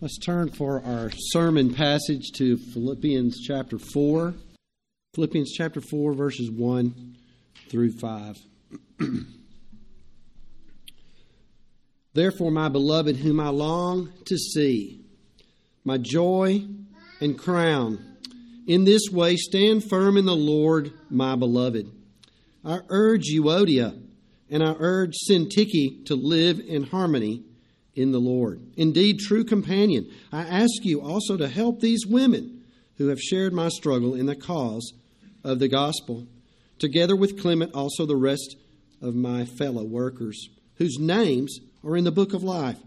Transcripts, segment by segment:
Let's turn for our sermon passage to Philippians chapter 4. Philippians chapter 4, verses 1 through 5. Therefore, my beloved, whom I long to see, my joy and crown, in this way stand firm in the Lord, my beloved. I urge Euodia and I urge Syntyche to live in harmony in the Lord. Indeed, true companion, I ask you also to help these women who have shared my struggle in the cause of the gospel, together with Clement, also the rest of my fellow workers, whose names are in the book of life.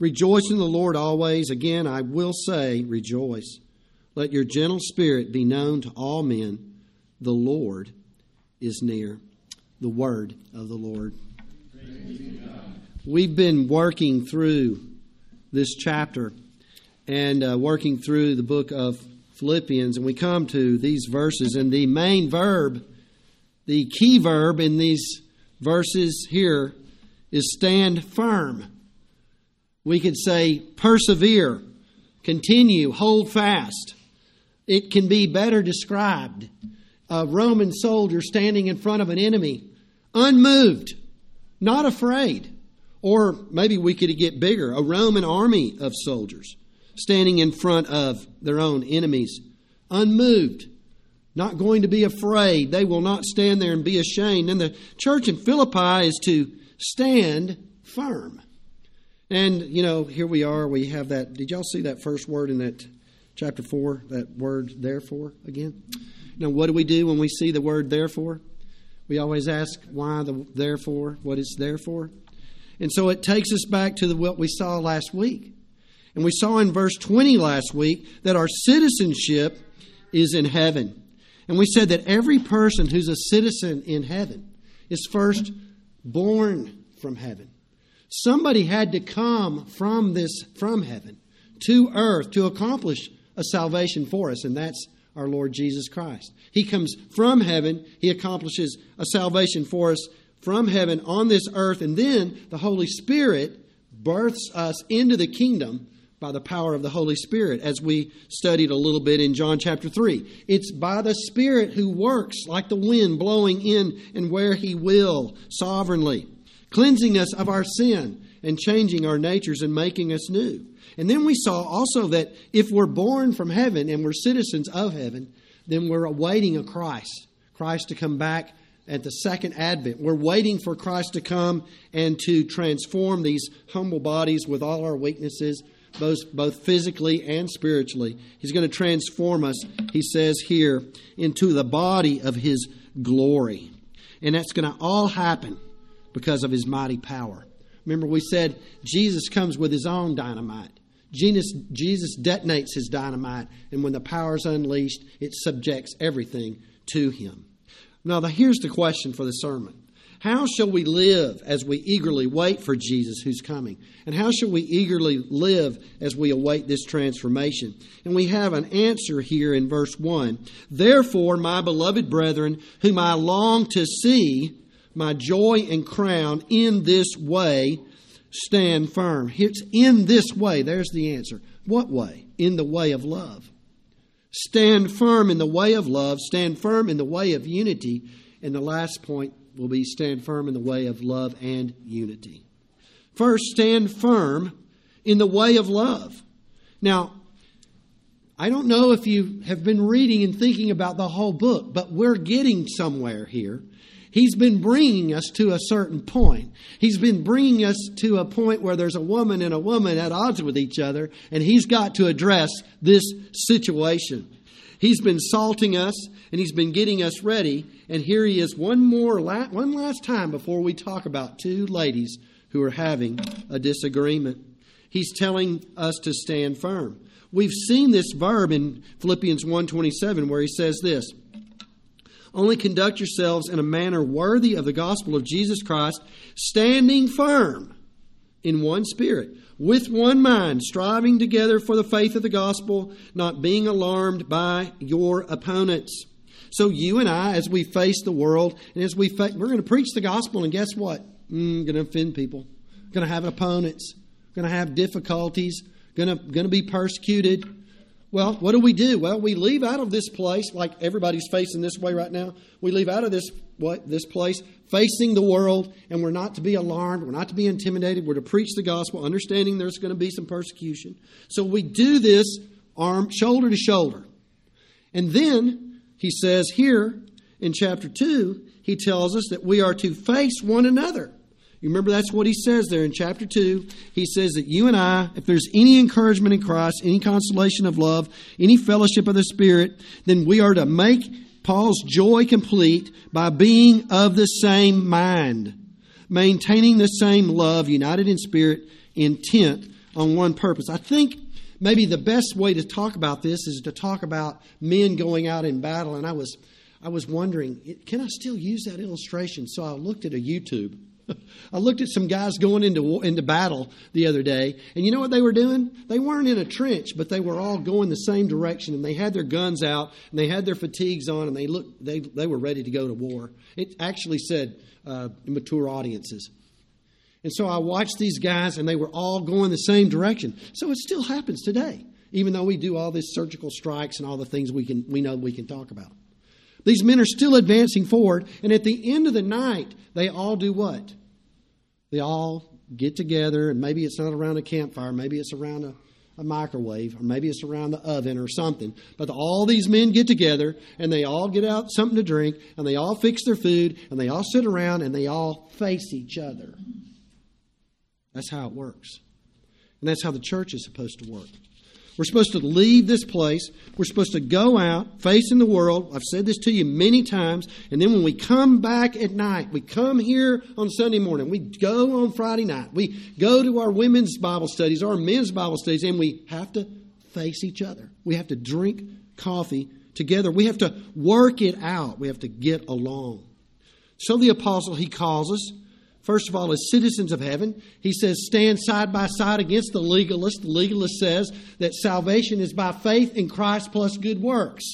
Rejoice in the Lord always. Again, I will say, rejoice. Let your gentle spirit be known to all men. The Lord is near. The word of the Lord. We've been working through this chapter and uh, working through the book of Philippians, and we come to these verses, and the main verb, the key verb in these verses here is stand firm. We could say persevere, continue, hold fast. It can be better described. A Roman soldier standing in front of an enemy, unmoved, not afraid. Or maybe we could get bigger a Roman army of soldiers standing in front of their own enemies, unmoved, not going to be afraid. They will not stand there and be ashamed. And the church in Philippi is to stand firm. And, you know, here we are. We have that. Did y'all see that first word in that chapter 4? That word, therefore, again? Now, what do we do when we see the word therefore? We always ask why the therefore, what is therefore? And so it takes us back to the, what we saw last week. And we saw in verse 20 last week that our citizenship is in heaven. And we said that every person who's a citizen in heaven is first born from heaven. Somebody had to come from this from heaven to earth to accomplish a salvation for us, and that's our Lord Jesus Christ. He comes from heaven, he accomplishes a salvation for us from heaven on this earth, and then the Holy Spirit births us into the kingdom by the power of the Holy Spirit, as we studied a little bit in John chapter 3. It's by the Spirit who works like the wind blowing in and where He will, sovereignly, cleansing us of our sin and changing our natures and making us new. And then we saw also that if we're born from heaven and we're citizens of heaven, then we're awaiting a Christ, Christ to come back at the second advent. We're waiting for Christ to come and to transform these humble bodies with all our weaknesses, both, both physically and spiritually. He's going to transform us, he says here, into the body of his glory. And that's going to all happen because of his mighty power. Remember, we said Jesus comes with his own dynamite. Jesus, Jesus detonates his dynamite, and when the power is unleashed, it subjects everything to him. Now, here's the question for the sermon How shall we live as we eagerly wait for Jesus who's coming? And how shall we eagerly live as we await this transformation? And we have an answer here in verse 1. Therefore, my beloved brethren, whom I long to see, my joy and crown, in this way stand firm. It's in this way. There's the answer. What way? In the way of love. Stand firm in the way of love, stand firm in the way of unity. And the last point will be stand firm in the way of love and unity. First, stand firm in the way of love. Now, I don't know if you have been reading and thinking about the whole book, but we're getting somewhere here. He's been bringing us to a certain point. He's been bringing us to a point where there's a woman and a woman at odds with each other, and he's got to address this situation. He's been salting us, and he's been getting us ready, and here he is one more, one last time before we talk about two ladies who are having a disagreement. He's telling us to stand firm. We've seen this verb in Philippians 1:27 where he says this, only conduct yourselves in a manner worthy of the gospel of Jesus Christ, standing firm in one spirit, with one mind, striving together for the faith of the gospel, not being alarmed by your opponents. So you and I, as we face the world, and as we we're going to preach the gospel, and guess what? Mm, going to offend people. Going to have opponents. Going to have difficulties. gonna gonna be persecuted. Well, what do we do? Well, we leave out of this place like everybody's facing this way right now. We leave out of this what this place facing the world, and we're not to be alarmed. We're not to be intimidated. We're to preach the gospel, understanding there's going to be some persecution. So we do this arm shoulder to shoulder, and then he says here in chapter two, he tells us that we are to face one another. You remember that's what he says there in chapter 2. He says that you and I, if there's any encouragement in Christ, any consolation of love, any fellowship of the Spirit, then we are to make Paul's joy complete by being of the same mind, maintaining the same love, united in spirit, intent on one purpose. I think maybe the best way to talk about this is to talk about men going out in battle. And I was, I was wondering, can I still use that illustration? So I looked at a YouTube I looked at some guys going into into battle the other day, and you know what they were doing? They weren't in a trench, but they were all going the same direction, and they had their guns out, and they had their fatigues on, and they looked they they were ready to go to war. It actually said uh, mature audiences. And so I watched these guys, and they were all going the same direction. So it still happens today, even though we do all these surgical strikes and all the things we can we know we can talk about. These men are still advancing forward, and at the end of the night, they all do what? They all get together, and maybe it's not around a campfire, maybe it's around a, a microwave, or maybe it's around the oven or something. But all these men get together, and they all get out something to drink, and they all fix their food, and they all sit around, and they all face each other. That's how it works. And that's how the church is supposed to work. We're supposed to leave this place. We're supposed to go out, facing the world. I've said this to you many times. And then when we come back at night, we come here on Sunday morning, we go on Friday night, we go to our women's Bible studies, our men's Bible studies, and we have to face each other. We have to drink coffee together. We have to work it out. We have to get along. So the apostle, he calls us First of all, as citizens of heaven, he says, stand side by side against the legalist. The legalist says that salvation is by faith in Christ plus good works.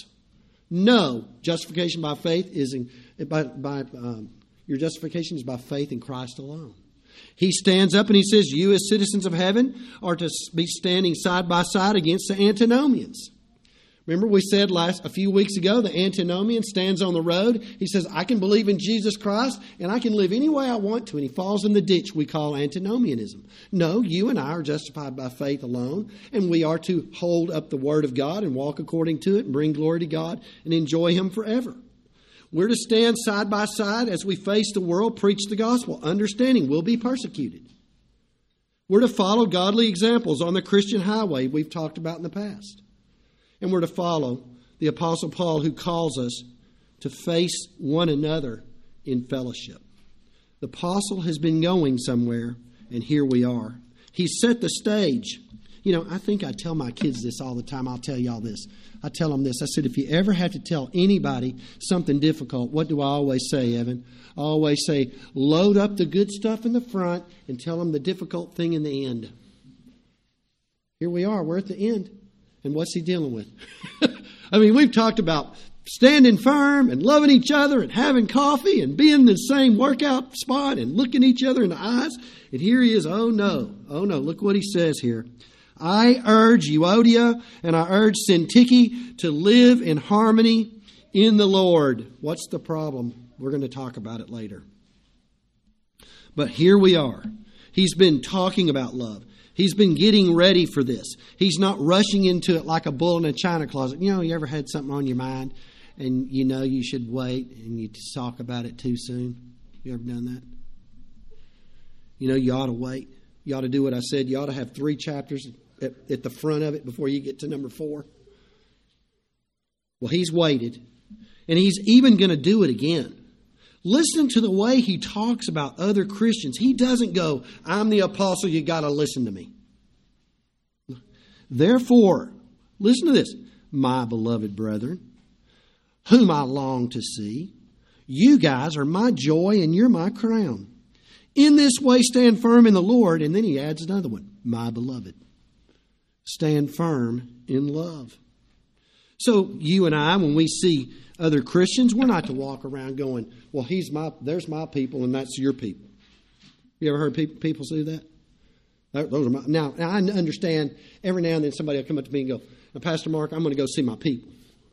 No, justification by faith is in, by, by um, your justification is by faith in Christ alone. He stands up and he says, You, as citizens of heaven, are to be standing side by side against the antinomians. Remember, we said last a few weeks ago the antinomian stands on the road. He says, I can believe in Jesus Christ and I can live any way I want to. And he falls in the ditch we call antinomianism. No, you and I are justified by faith alone, and we are to hold up the Word of God and walk according to it and bring glory to God and enjoy Him forever. We're to stand side by side as we face the world, preach the gospel, understanding we'll be persecuted. We're to follow godly examples on the Christian highway we've talked about in the past and we're to follow the Apostle Paul, who calls us to face one another in fellowship. The Apostle has been going somewhere, and here we are. He set the stage. You know, I think I tell my kids this all the time. I'll tell y'all this. I tell them this. I said, if you ever have to tell anybody something difficult, what do I always say, Evan? I always say, load up the good stuff in the front and tell them the difficult thing in the end. Here we are. We're at the end. And what's he dealing with? I mean, we've talked about standing firm and loving each other and having coffee and being in the same workout spot and looking each other in the eyes. And here he is. Oh no. Oh no. Look what he says here. I urge Euodia and I urge Syntyche to live in harmony in the Lord. What's the problem? We're going to talk about it later. But here we are. He's been talking about love. He's been getting ready for this. He's not rushing into it like a bull in a china closet. You know, you ever had something on your mind and you know you should wait and you talk about it too soon? You ever done that? You know, you ought to wait. You ought to do what I said. You ought to have three chapters at, at the front of it before you get to number four. Well, he's waited, and he's even going to do it again. Listen to the way he talks about other Christians. He doesn't go, I'm the apostle, you got to listen to me. Therefore, listen to this, my beloved brethren, whom I long to see. You guys are my joy and you're my crown. In this way, stand firm in the Lord. And then he adds another one, my beloved. Stand firm in love. So, you and I, when we see other Christians, we're not to walk around going, well, he's my, there's my people and that's your people. You ever heard people, people say that? Those are my, now, now, I understand every now and then somebody will come up to me and go, Pastor Mark, I'm going to go see my people.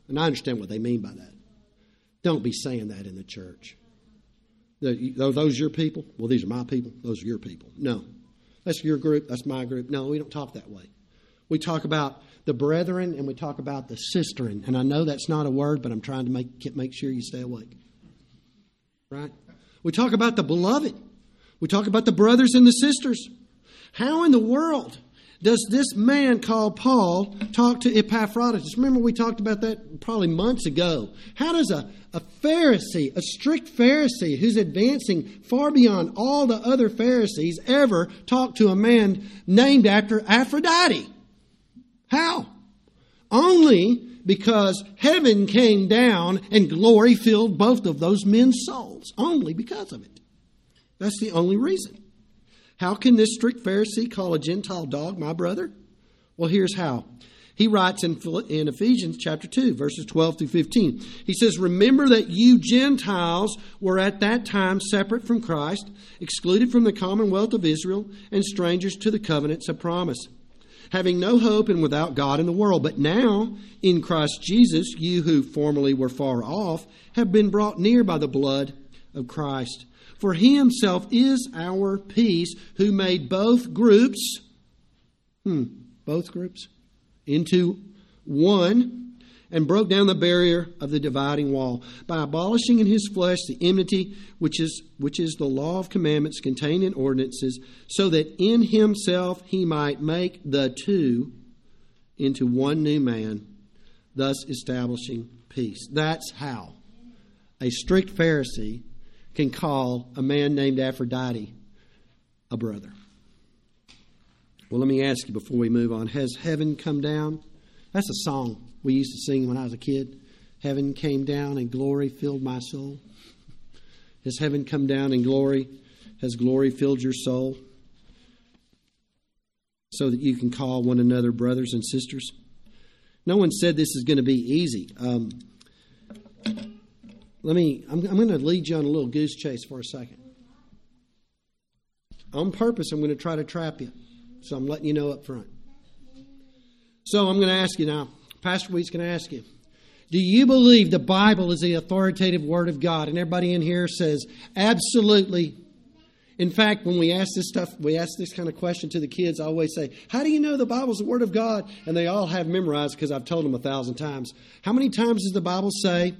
And I understand what they mean by that. Don't be saying that in the church. Those your people? Well, these are my people. Those are your people. No. That's your group. That's my group. No, we don't talk that way. We talk about the brethren and we talk about the sisterin. And I know that's not a word, but I'm trying to make, make sure you stay awake. Right? We talk about the beloved. We talk about the brothers and the sisters. How in the world does this man called Paul talk to Epaphroditus? Remember, we talked about that probably months ago. How does a, a Pharisee, a strict Pharisee who's advancing far beyond all the other Pharisees, ever talk to a man named after Aphrodite? How? Only because heaven came down and glory filled both of those men's souls. Only because of it. That's the only reason. How can this strict Pharisee call a Gentile dog my brother? Well, here's how. He writes in, in Ephesians chapter 2, verses 12 through 15. He says, Remember that you Gentiles were at that time separate from Christ, excluded from the commonwealth of Israel, and strangers to the covenants of promise, having no hope and without God in the world. But now, in Christ Jesus, you who formerly were far off have been brought near by the blood of Christ. For he himself is our peace, who made both groups, hmm, both groups, into one and broke down the barrier of the dividing wall by abolishing in his flesh the enmity which is which is the law of commandments contained in ordinances so that in himself he might make the two into one new man thus establishing peace that's how a strict pharisee can call a man named Aphrodite a brother. Well, let me ask you before we move on Has heaven come down? That's a song we used to sing when I was a kid. Heaven came down and glory filled my soul. Has heaven come down and glory? Has glory filled your soul? So that you can call one another brothers and sisters? No one said this is going to be easy. Um, let me, I'm, I'm going to lead you on a little goose chase for a second. On purpose, I'm going to try to trap you. So I'm letting you know up front. So I'm going to ask you now, Pastor Wheat's going to ask you, do you believe the Bible is the authoritative Word of God? And everybody in here says, absolutely. In fact, when we ask this stuff, we ask this kind of question to the kids, I always say, How do you know the Bible's the Word of God? And they all have memorized because I've told them a thousand times. How many times does the Bible say,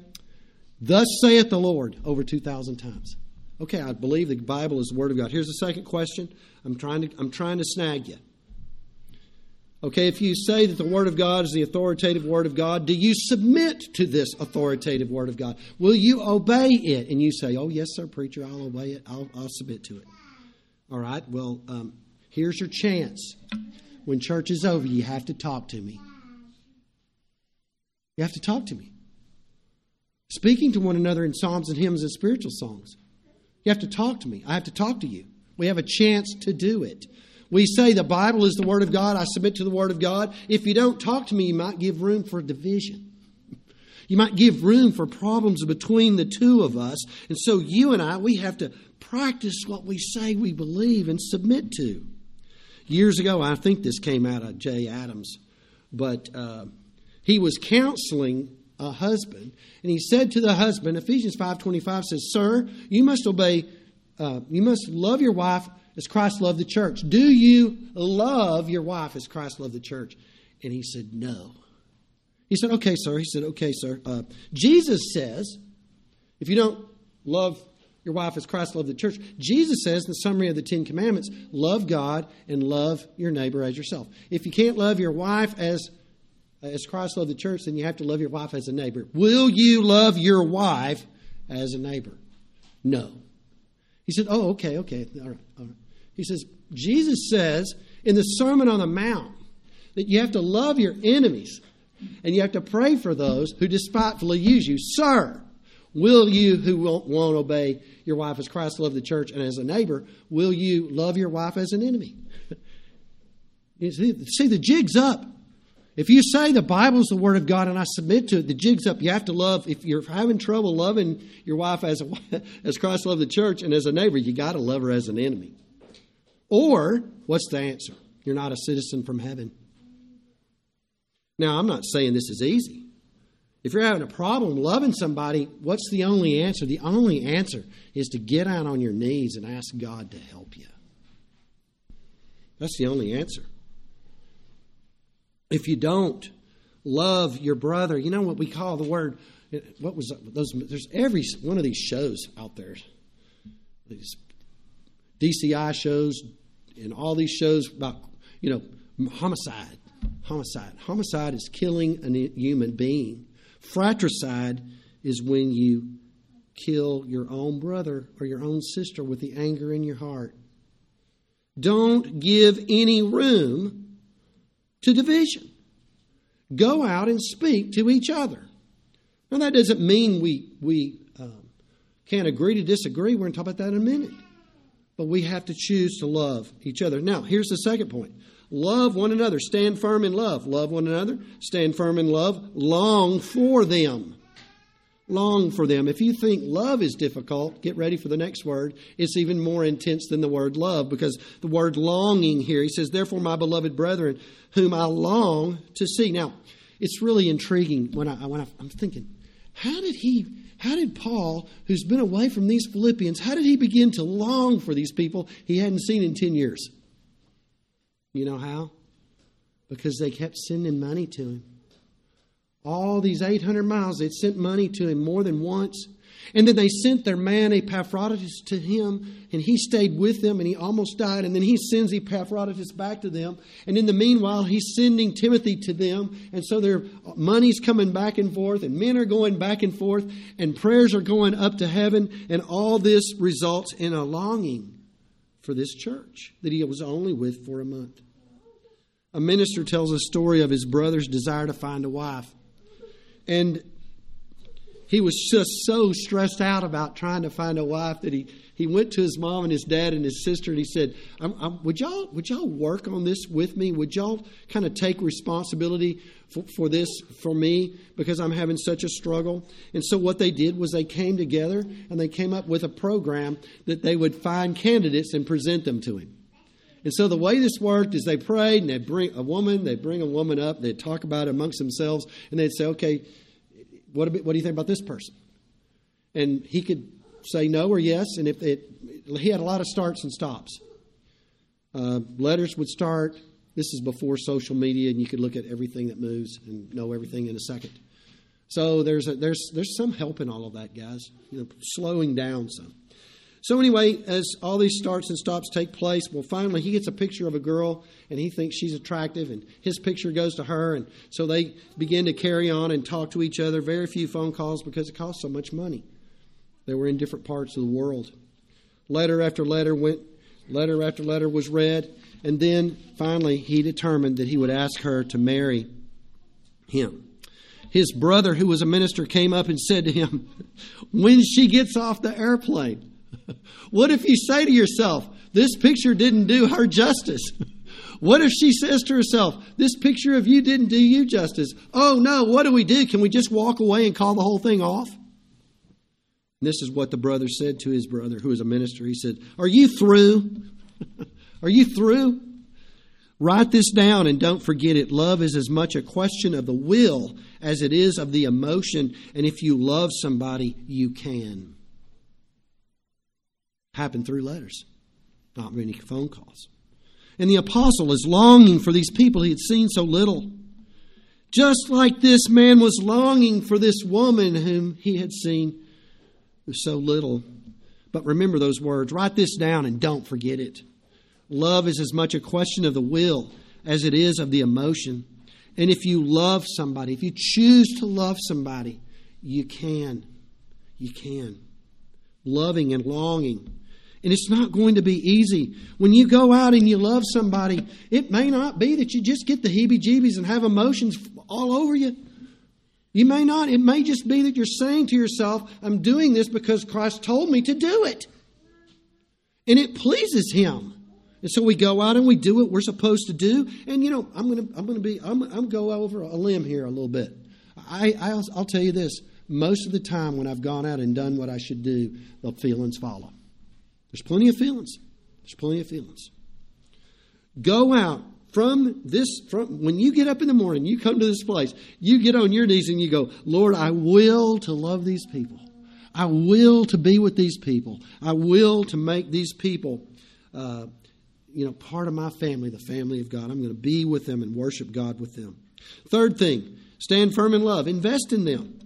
Thus saith the Lord over 2,000 times. Okay, I believe the Bible is the Word of God. Here's the second question. I'm trying to, I'm trying to snag you. Okay, if you say that the Word of God is the authoritative Word of God, do you submit to this authoritative Word of God? Will you obey it? And you say, Oh, yes, sir, preacher, I'll obey it. I'll, I'll submit to it. All right, well, um, here's your chance. When church is over, you have to talk to me. You have to talk to me speaking to one another in psalms and hymns and spiritual songs. You have to talk to me. I have to talk to you. We have a chance to do it. We say the Bible is the Word of God. I submit to the Word of God. If you don't talk to me, you might give room for division. You might give room for problems between the two of us. And so you and I, we have to practice what we say we believe and submit to. Years ago, I think this came out of Jay Adams, but uh, he was counseling a husband. And he said to the husband, Ephesians 5.25 says, Sir, you must obey, uh, you must love your wife as Christ loved the church. Do you love your wife as Christ loved the church? And he said, No. He said, Okay, sir. He said, Okay, sir. Uh, Jesus says, if you don't love your wife as Christ loved the church, Jesus says in the summary of the Ten Commandments, love God and love your neighbor as yourself. If you can't love your wife as as Christ loved the church, then you have to love your wife as a neighbor. Will you love your wife as a neighbor? No. He said, Oh, okay, okay. All right, all right. He says, Jesus says in the Sermon on the Mount that you have to love your enemies and you have to pray for those who despitefully use you. Sir, will you, who won't, won't obey your wife as Christ loved the church and as a neighbor, will you love your wife as an enemy? see, see, the jig's up. If you say the Bible is the Word of God and I submit to it, the jig's up. You have to love. If you're having trouble loving your wife as a, as Christ loved the church and as a neighbor, you got to love her as an enemy, Or, what's the answer? You're not a citizen from heaven. Now, I'm not saying this is easy. If you're having a problem loving somebody, what's the only answer? The only answer is to get out on your knees and ask God to help you. That's the only answer. If you don't love your brother, you know what we call the word. What was those? There's every one of these shows out there. These DCI shows and all these shows about you know homicide. Homicide. Homicide is killing a human being. Fratricide is when you kill your own brother or your own sister with the anger in your heart. Don't give any room to division. Go out and speak to each other. Now, that doesn't mean we, we um, can't agree to disagree. We're going to talk about that in a minute. But we have to choose to love each other. Now, here's the second point Love one another. Stand firm in love. Love one another. Stand firm in love. Long for them. Long for them. If you think love is difficult, get ready for the next word. It's even more intense than the word love because the word longing here, he says, Therefore, my beloved brethren, whom I long to see. Now, it's really intriguing when, I, when I, I'm thinking, how did he how did Paul, who's been away from these Philippians, how did he begin to long for these people he hadn't seen in 10 years? You know how? Because they kept sending money to him. All these 800 miles, they'd sent money to him more than once. And then they sent their man Epaphroditus to him, and he stayed with them, and he almost died. And then he sends Epaphroditus back to them. And in the meanwhile, he's sending Timothy to them. And so their money's coming back and forth, and men are going back and forth, and prayers are going up to heaven. And all this results in a longing for this church that he was only with for a month. A minister tells a story of his brother's desire to find a wife. And he was just so stressed out about trying to find a wife that he, he went to his mom and his dad and his sister and he said, I'm, I'm, would, y'all, would y'all work on this with me? Would y'all kind of take responsibility for, for this for me because I'm having such a struggle? And so what they did was they came together and they came up with a program that they would find candidates and present them to him. And so the way this worked is they prayed and they'd bring a woman, they'd bring a woman up, they'd talk about it amongst themselves, and they'd say, okay, what, what do you think about this person? And he could say no or yes, and if it, he had a lot of starts and stops. Uh, letters would start. This is before social media, and you could look at everything that moves and know everything in a second. So there's a, there's there's some help in all of that, guys. You know, slowing down some. So anyway, as all these starts and stops take place, well, finally he gets a picture of a girl and he thinks she's attractive, and his picture goes to her, and so they begin to carry on and talk to each other. Very few phone calls because it costs so much money. They were in different parts of the world. Letter after letter went, letter after letter was read, and then finally he determined that he would ask her to marry him. His brother, who was a minister, came up and said to him, When she gets off the airplane, what if you say to yourself, this picture didn't do her justice? What if she says to herself, This picture of you didn't do you justice? Oh no, what do we do? Can we just walk away and call the whole thing off? And this is what the brother said to his brother, who was a minister. He said, Are you through? Are you through? Write this down and don't forget it. Love is as much a question of the will as it is of the emotion. And if you love somebody, you can happened through letters, not many phone calls. And the apostle is longing for these people he had seen so little. Just like this man was longing for this woman whom he had seen so little. But remember those words. Write this down and don't forget it. Love is as much a question of the will as it is of the emotion. And if you love somebody, if you choose to love somebody, you can. You can. Loving and longing and it's not going to be easy. When you go out and you love somebody, it may not be that you just get the heebie jeebies and have emotions all over you. You may not. It may just be that you're saying to yourself, I'm doing this because Christ told me to do it. And it pleases Him. And so we go out and we do what we're supposed to do. And you know, I'm going to I'm to be I'm, I'm go over a limb here a little bit. I I'll, I'll tell you this. Most of the time when I've gone out and done what I should do, the feelings follow. There's plenty of feelings. There's plenty of feelings. Go out from this from when you get up in the morning, you come to this place, you get on your knees and you go, Lord, I will to love these people. I will to be with these people. I will to make these people uh, you know, part of my family, the family of God. I'm going to be with them and worship God with them. Third thing, stand firm in love. Invest in them.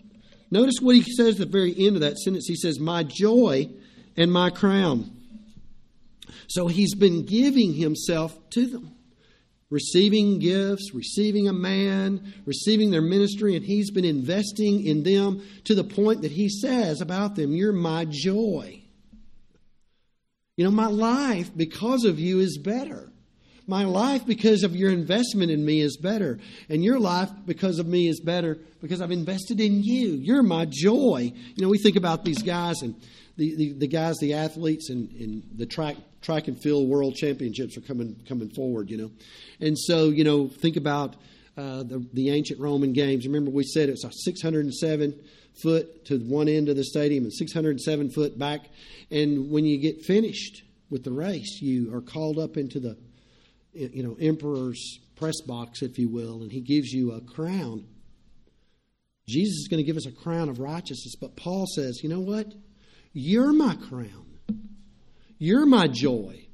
Notice what he says at the very end of that sentence. He says, My joy and my crown. So he's been giving himself to them, receiving gifts, receiving a man, receiving their ministry, and he's been investing in them to the point that he says about them, You're my joy. You know, my life because of you is better. My life because of your investment in me is better. And your life because of me is better because I've invested in you. You're my joy. You know, we think about these guys and the, the, the guys, the athletes in, in the track track and field world championships are coming coming forward, you know. And so, you know, think about uh, the, the ancient Roman games. Remember, we said it's a 607 foot to one end of the stadium and 607 foot back. And when you get finished with the race, you are called up into the, you know, emperor's press box, if you will, and he gives you a crown. Jesus is going to give us a crown of righteousness, but Paul says, you know what? You're my crown. You're my joy.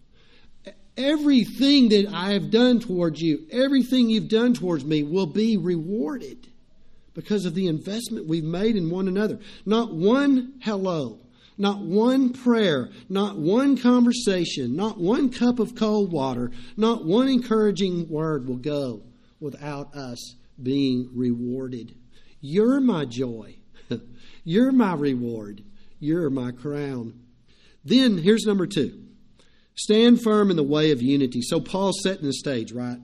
Everything that I have done towards you, everything you've done towards me will be rewarded because of the investment we've made in one another. Not one hello, not one prayer, not one conversation, not one cup of cold water, not one encouraging word will go without us being rewarded. You're my joy. You're my reward. You're my crown. Then here's number two stand firm in the way of unity. So Paul's setting the stage, right?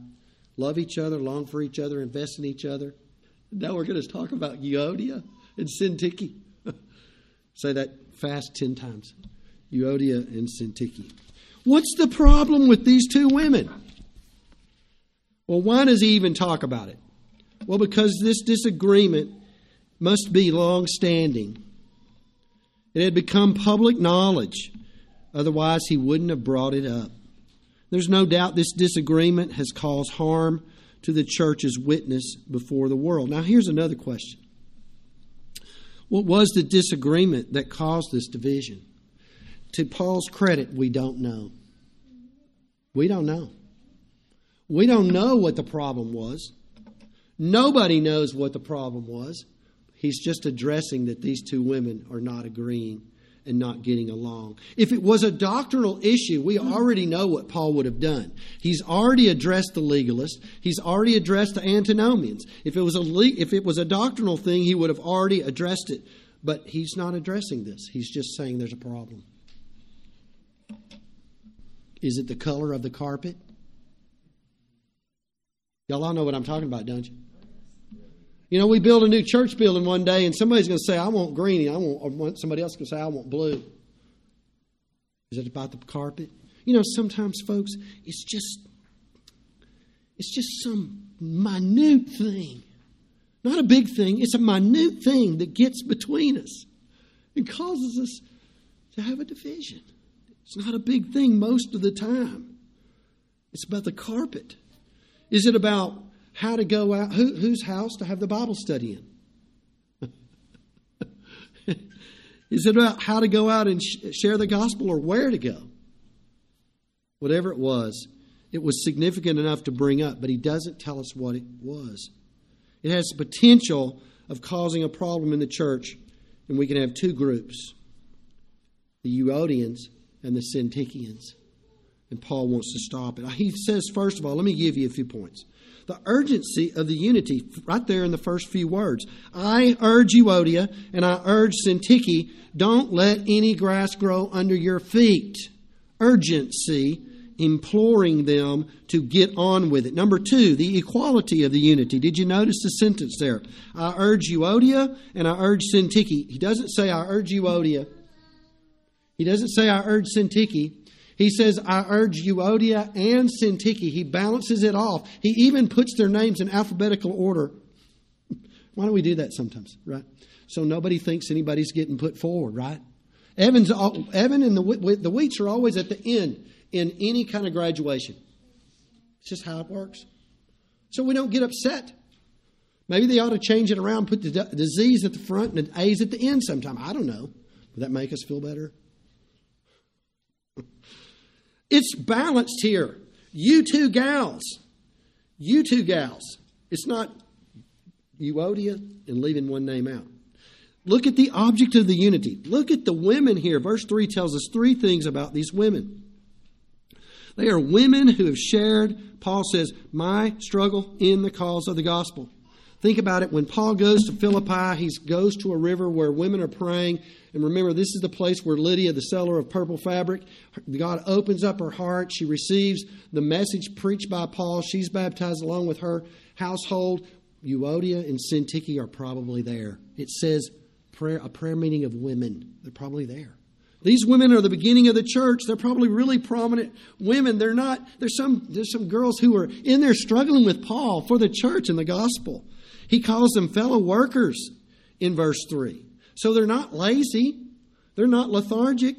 Love each other, long for each other, invest in each other. Now we're going to talk about Euodia and Syntyche. Say that fast 10 times. Euodia and Syntyche. What's the problem with these two women? Well, why does he even talk about it? Well, because this disagreement must be long standing. It had become public knowledge. Otherwise, he wouldn't have brought it up. There's no doubt this disagreement has caused harm to the church's witness before the world. Now, here's another question What was the disagreement that caused this division? To Paul's credit, we don't know. We don't know. We don't know what the problem was. Nobody knows what the problem was. He's just addressing that these two women are not agreeing and not getting along. If it was a doctrinal issue, we already know what Paul would have done. He's already addressed the legalists. He's already addressed the antinomians. If it was a le- if it was a doctrinal thing, he would have already addressed it. But he's not addressing this. He's just saying there's a problem. Is it the color of the carpet? Y'all all know what I'm talking about, don't you? You know, we build a new church building one day, and somebody's going to say, "I want green." I want. Somebody else going to say, "I want blue." Is it about the carpet? You know, sometimes, folks, it's just it's just some minute thing, not a big thing. It's a minute thing that gets between us and causes us to have a division. It's not a big thing most of the time. It's about the carpet. Is it about how to go out, who, whose house to have the Bible study in? Is it about how to go out and sh- share the gospel or where to go? Whatever it was, it was significant enough to bring up, but he doesn't tell us what it was. It has the potential of causing a problem in the church, and we can have two groups the Euodians and the Syntychians. And Paul wants to stop it. He says, first of all, let me give you a few points the urgency of the unity right there in the first few words. I urge Euodia and I urge Syntyche, don't let any grass grow under your feet. Urgency, imploring them to get on with it. Number two, the equality of the unity. Did you notice the sentence there? I urge Euodia and I urge Syntyche. He doesn't say I urge Euodia. He doesn't say I urge Syntyche. He says, I urge Euodia and Syntyche. He balances it off. He even puts their names in alphabetical order. Why don't we do that sometimes, right? So nobody thinks anybody's getting put forward, right? Evan's, Evan and the, the Wheats are always at the end in any kind of graduation. It's just how it works. So we don't get upset. Maybe they ought to change it around, put the disease at the front and the A's at the end sometime. I don't know. Would that make us feel better? It's balanced here. You two gals. You two gals. It's not Euodia and leaving one name out. Look at the object of the unity. Look at the women here. Verse 3 tells us three things about these women. They are women who have shared, Paul says, my struggle in the cause of the gospel. Think about it. When Paul goes to Philippi, he goes to a river where women are praying. And remember, this is the place where Lydia, the seller of purple fabric, God opens up her heart. She receives the message preached by Paul. She's baptized along with her household. Euodia and Syntyche are probably there. It says prayer, a prayer meeting of women. They're probably there. These women are the beginning of the church. They're probably really prominent women. They're not. There's some. There's some girls who are in there struggling with Paul for the church and the gospel. He calls them fellow workers in verse three. So they're not lazy. They're not lethargic.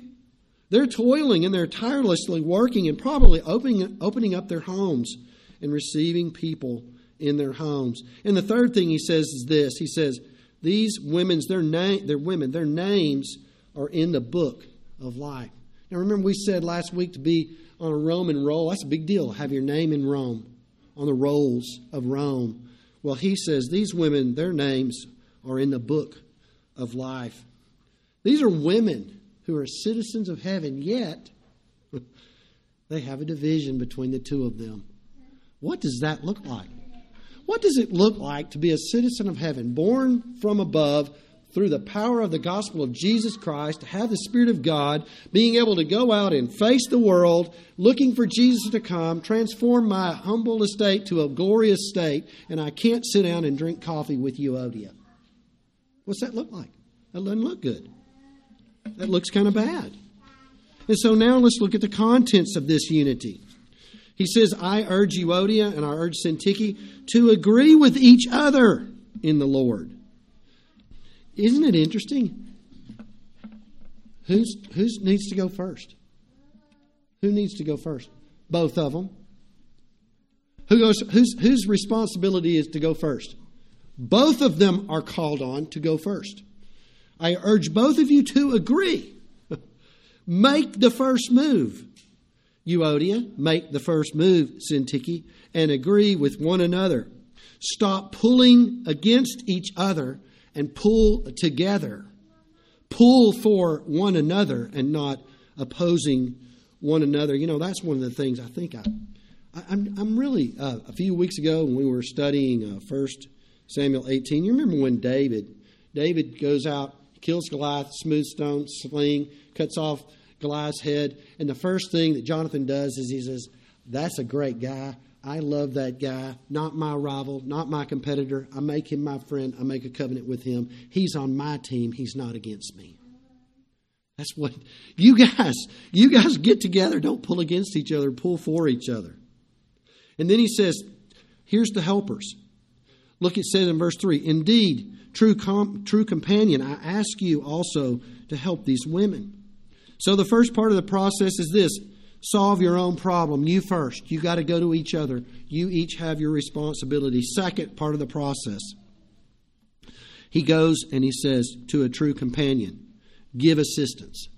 They're toiling and they're tirelessly working and probably opening opening up their homes and receiving people in their homes. And the third thing he says is this he says, These women's, their, name, their women, their names are in the book of life. Now remember, we said last week to be on a Roman roll. That's a big deal. Have your name in Rome, on the rolls of Rome. Well, he says these women, their names are in the book of life. These are women who are citizens of heaven, yet they have a division between the two of them. What does that look like? What does it look like to be a citizen of heaven, born from above through the power of the gospel of Jesus Christ, to have the Spirit of God, being able to go out and face the world, looking for Jesus to come, transform my humble estate to a glorious state, and I can't sit down and drink coffee with oh Euodia? What's that look like? That doesn't look good. That looks kind of bad. And so now let's look at the contents of this unity. He says, I urge Euodia and I urge Syntyche to agree with each other in the Lord. Isn't it interesting? Who's, who needs to go first? Who needs to go first? Both of them. Who goes, whose, whose responsibility is to go first? Both of them are called on to go first. I urge both of you to agree. Make the first move. Euodia, make the first move, Syntyche, and agree with one another. Stop pulling against each other and pull together. Pull for one another and not opposing one another. You know, that's one of the things I think I, I am I'm really, uh, a few weeks ago when we were studying uh, 1 Samuel 18, you remember when David, David goes out, kills Goliath, smooth stone, sling, cuts off Goliath's head. And the first thing that Jonathan does is he says, That's a great guy. I love that guy. Not my rival, not my competitor. I make him my friend. I make a covenant with him. He's on my team. He's not against me. That's what you guys, you guys get together. Don't pull against each other, pull for each other. And then he says, Here's the helpers. Look, it says in verse 3 Indeed, true, com- true companion, I ask you also to help these women. So the first part of the process is this solve your own problem. You first. You got to go to each other. You each have your responsibility. Second part of the process. He goes and he says to a true companion, give assistance.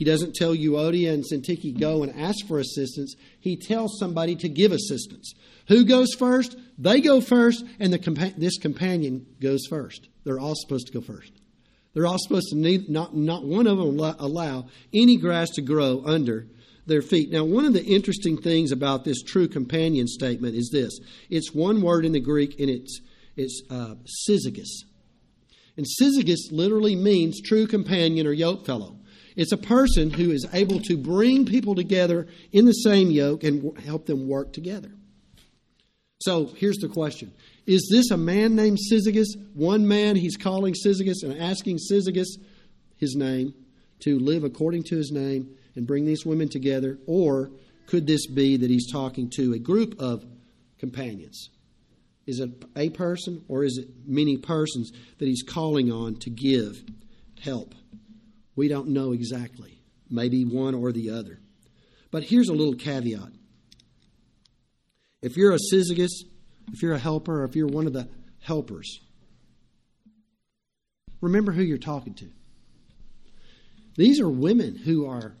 He doesn't tell Euodia and Syntyche go and ask for assistance. He tells somebody to give assistance. Who goes first? They go first, and the this companion goes first. They're all supposed to go first. They're all supposed to need, not, not one of them allow any grass to grow under their feet. Now, one of the interesting things about this true companion statement is this it's one word in the Greek, and it's, it's uh, syzygus. And syzygus literally means true companion or yoke fellow. It's a person who is able to bring people together in the same yoke and help them work together. So here's the question is this a man named Syzygus? One man he's calling Syzygus and asking Syzygus, his name, to live according to his name and bring these women together? Or could this be that he's talking to a group of companions? Is it a person or is it many persons that he's calling on to give help? We don't know exactly. Maybe one or the other. But here's a little caveat If you're a syzygus, if you're a helper, or if you're one of the helpers, remember who you're talking to. These are women who are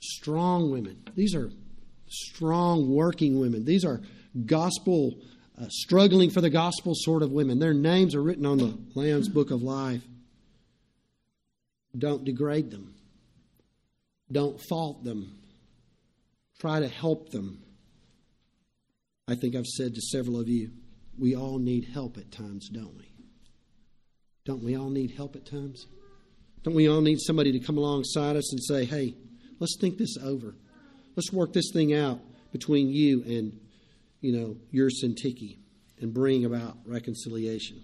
strong women. These are strong working women. These are gospel, uh, struggling for the gospel sort of women. Their names are written on the Lamb's Book of Life. Don't degrade them, don't fault them, try to help them. I think I've said to several of you, we all need help at times, don't we? Don't we all need help at times? Don't we all need somebody to come alongside us and say, hey, let's think this over. Let's work this thing out between you and, you know, your Syntyche and bring about reconciliation.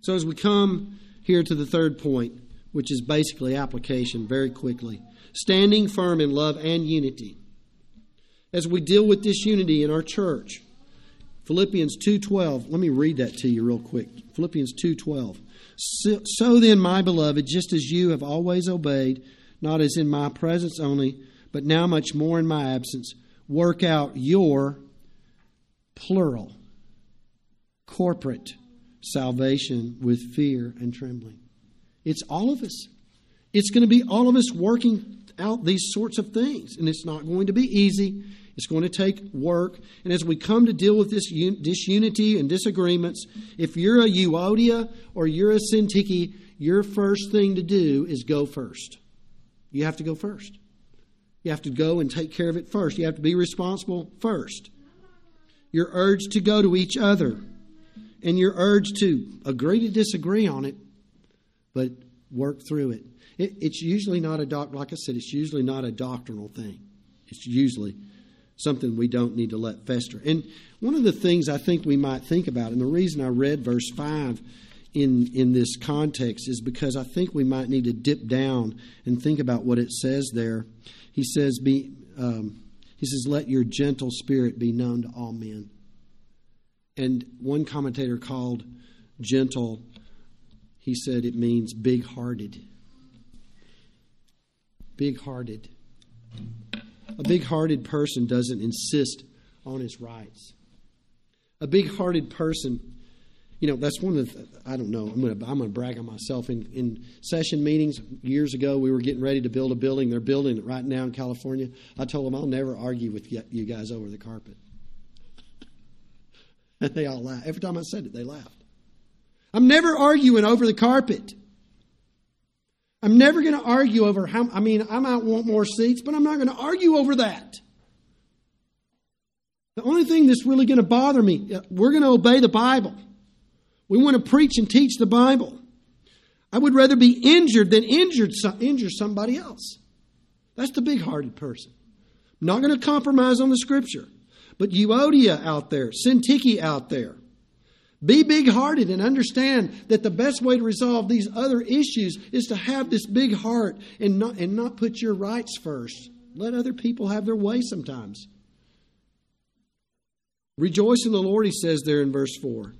So as we come here to the third point, which is basically application very quickly, standing firm in love and unity. As we deal with this unity in our church, Philippians 2:12, let me read that to you real quick. Philippians 2:12. So, so then, my beloved, just as you have always obeyed, not as in my presence only, but now much more in my absence, work out your plural, corporate salvation with fear and trembling. It's all of us. It's going to be all of us working out these sorts of things, and it's not going to be easy. It's going to take work. And as we come to deal with this disunity and disagreements, if you're a Euodia or you're a Syntyche, your first thing to do is go first. You have to go first. You have to go and take care of it first. You have to be responsible first. You're urged to go to each other, and you're urged to agree to disagree on it, but work through it. it it's usually not a doc, like I said, it's usually not a doctrinal thing. It's usually something we don't need to let fester. And one of the things I think we might think about, and the reason I read verse 5 in, in this context is because I think we might need to dip down and think about what it says there. He says, be, um, he says, let your gentle spirit be known to all men. And one commentator called gentle, he said it means big hearted. Big hearted. A big hearted person doesn't insist on his rights. A big hearted person, you know, that's one of the, I don't know, I'm going to I'm to brag on myself. In, in session meetings years ago, we were getting ready to build a building. They're building it right now in California. I told them, I'll never argue with you guys over the carpet. And they all laughed. Every time I said it, they laughed. I'm never arguing over the carpet. I'm never going to argue over how, I mean, I might want more seats, but I'm not going to argue over that. The only thing that's really going to bother me, uh, we're going to obey the Bible. We want to preach and teach the Bible. I would rather be injured than injured, injure somebody else. That's the big hearted person. I'm not going to compromise on the scripture. But Euodia out there, Syntyche out there, be big hearted and understand that the best way to resolve these other issues is to have this big heart and not, and not put your rights first. Let other people have their way sometimes. Rejoice in the Lord, he says there in verse 4.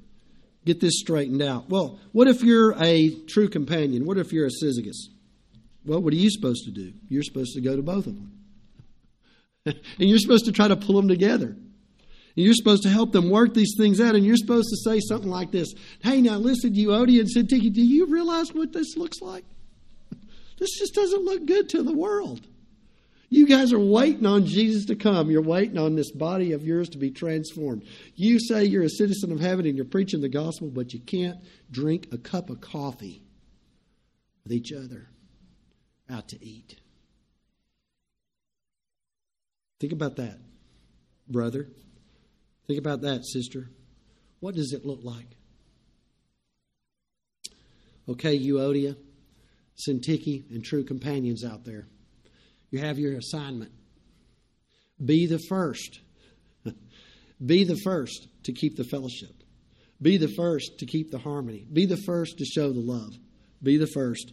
Get this straightened out. Well, what if you're a true companion? What if you're a syzygus? Well, what are you supposed to do? You're supposed to go to both of them. and you're supposed to try to pull them together. And you're supposed to help them work these things out, and you're supposed to say something like this Hey, now listen, you Euodia and Syntyche, do you realize what this looks like? This just doesn't look good to the world. You guys are waiting on Jesus to come. You're waiting on this body of yours to be transformed. You say you're a citizen of heaven and you're preaching the gospel, but you can't drink a cup of coffee with each other out to eat. Think about that, brother. Think about that, sister. What does it look like? Okay, Euodia, Syntyche, and true companions out there. You have your assignment. Be the first. Be the first to keep the fellowship. Be the first to keep the harmony. Be the first to show the love. Be the first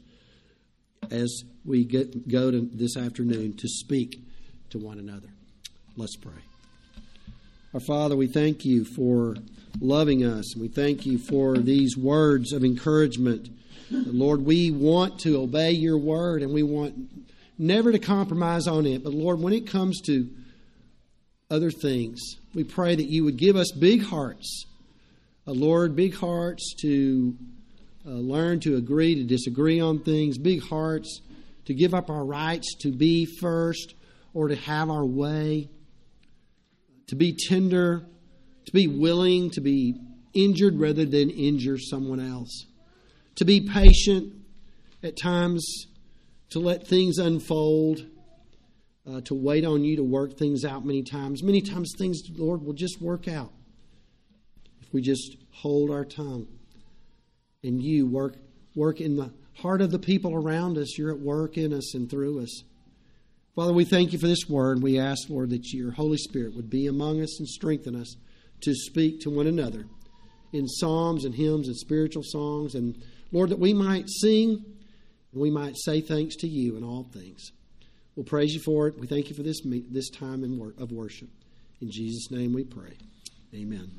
as we get, go to this afternoon to speak to one another. Let's pray. Our Father, we thank you for loving us. We thank you for these words of encouragement. Lord, we want to obey your word and we want never to compromise on it. But Lord, when it comes to other things. We pray that you would give us big hearts, uh, Lord, big hearts to uh, learn to agree to disagree on things, big hearts to give up our rights to be first or to have our way, to be tender, to be willing to be injured rather than injure someone else, to be patient at times, to let things unfold. Uh, to wait on you to work things out many times. Many times, things, Lord, will just work out if we just hold our tongue and you work work in the heart of the people around us. You're at work in us and through us. Father, we thank you for this word. We ask, Lord, that your Holy Spirit would be among us and strengthen us to speak to one another in psalms and hymns and spiritual songs. And Lord, that we might sing and we might say thanks to you in all things. We'll praise you for it. We thank you for this, this time of worship. In Jesus' name we pray. Amen.